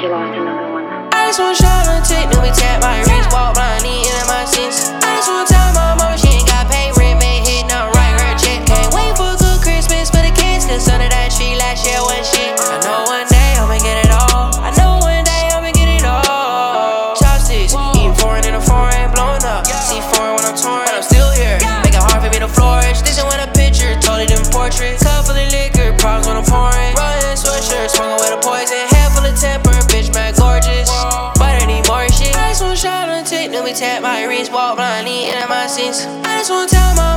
I just want shot on tick, then we tap my wrist, walk blind, in my sins. I just want tap my wrist, walk blind, eating in my sins. I just want to tell my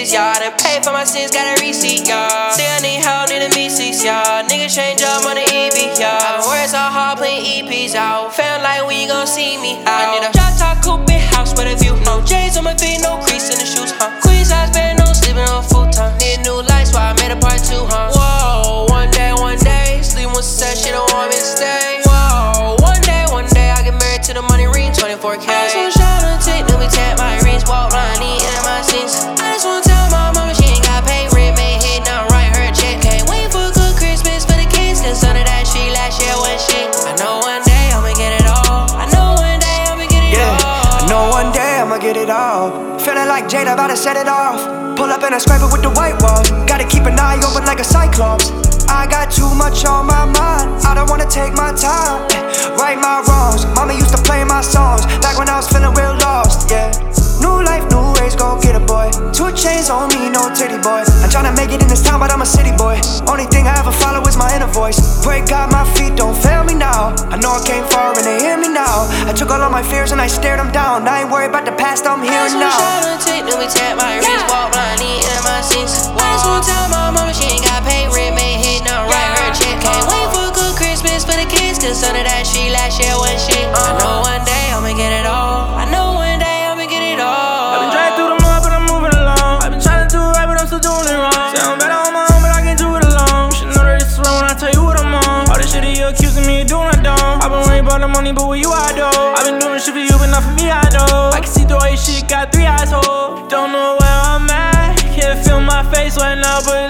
pieces, y'all. Done pay for my sins, got a receipt, y'all. Say I need help, need a me six, y'all. Niggas change up on the EB, y'all. I've been working so hard playing EPs out. Felt like we ain't gon' see me out. I need a drop top coupe house with a view. No J's on my feet, no crease I'ma get all. Feeling like Jada about to set it off. Pull up and I scrape it with the white walls. Gotta keep an eye open like a cyclops. I got too much on my mind. I don't wanna take my time. Right my wrongs. Mama used to play my songs back when I was feeling real lost. Yeah. New life, new ways, go get a boy. Two chains on me, no titty, boy. I'm tryna make it in this town, but I'm a city boy. Only thing I ever follow is my inner voice. Break out my feet, don't fail me now. I know I came far me now. I took all of my fears and I stared them down. I ain't worried about the past, I'm here want now. shot on tick, then we tap my wrist, walk blind, eating in my sins. I just want tell my mama she ain't got paid rent, made hit, now write her check. Can't wait for a good Christmas for the kids, cause under that tree last year was shit. Money, but with you, I do. I've been doing shit for you, but not for me, I know. I can see through all your shit, got three eyes, ho. Don't know where I'm at. Can't feel my face right now, but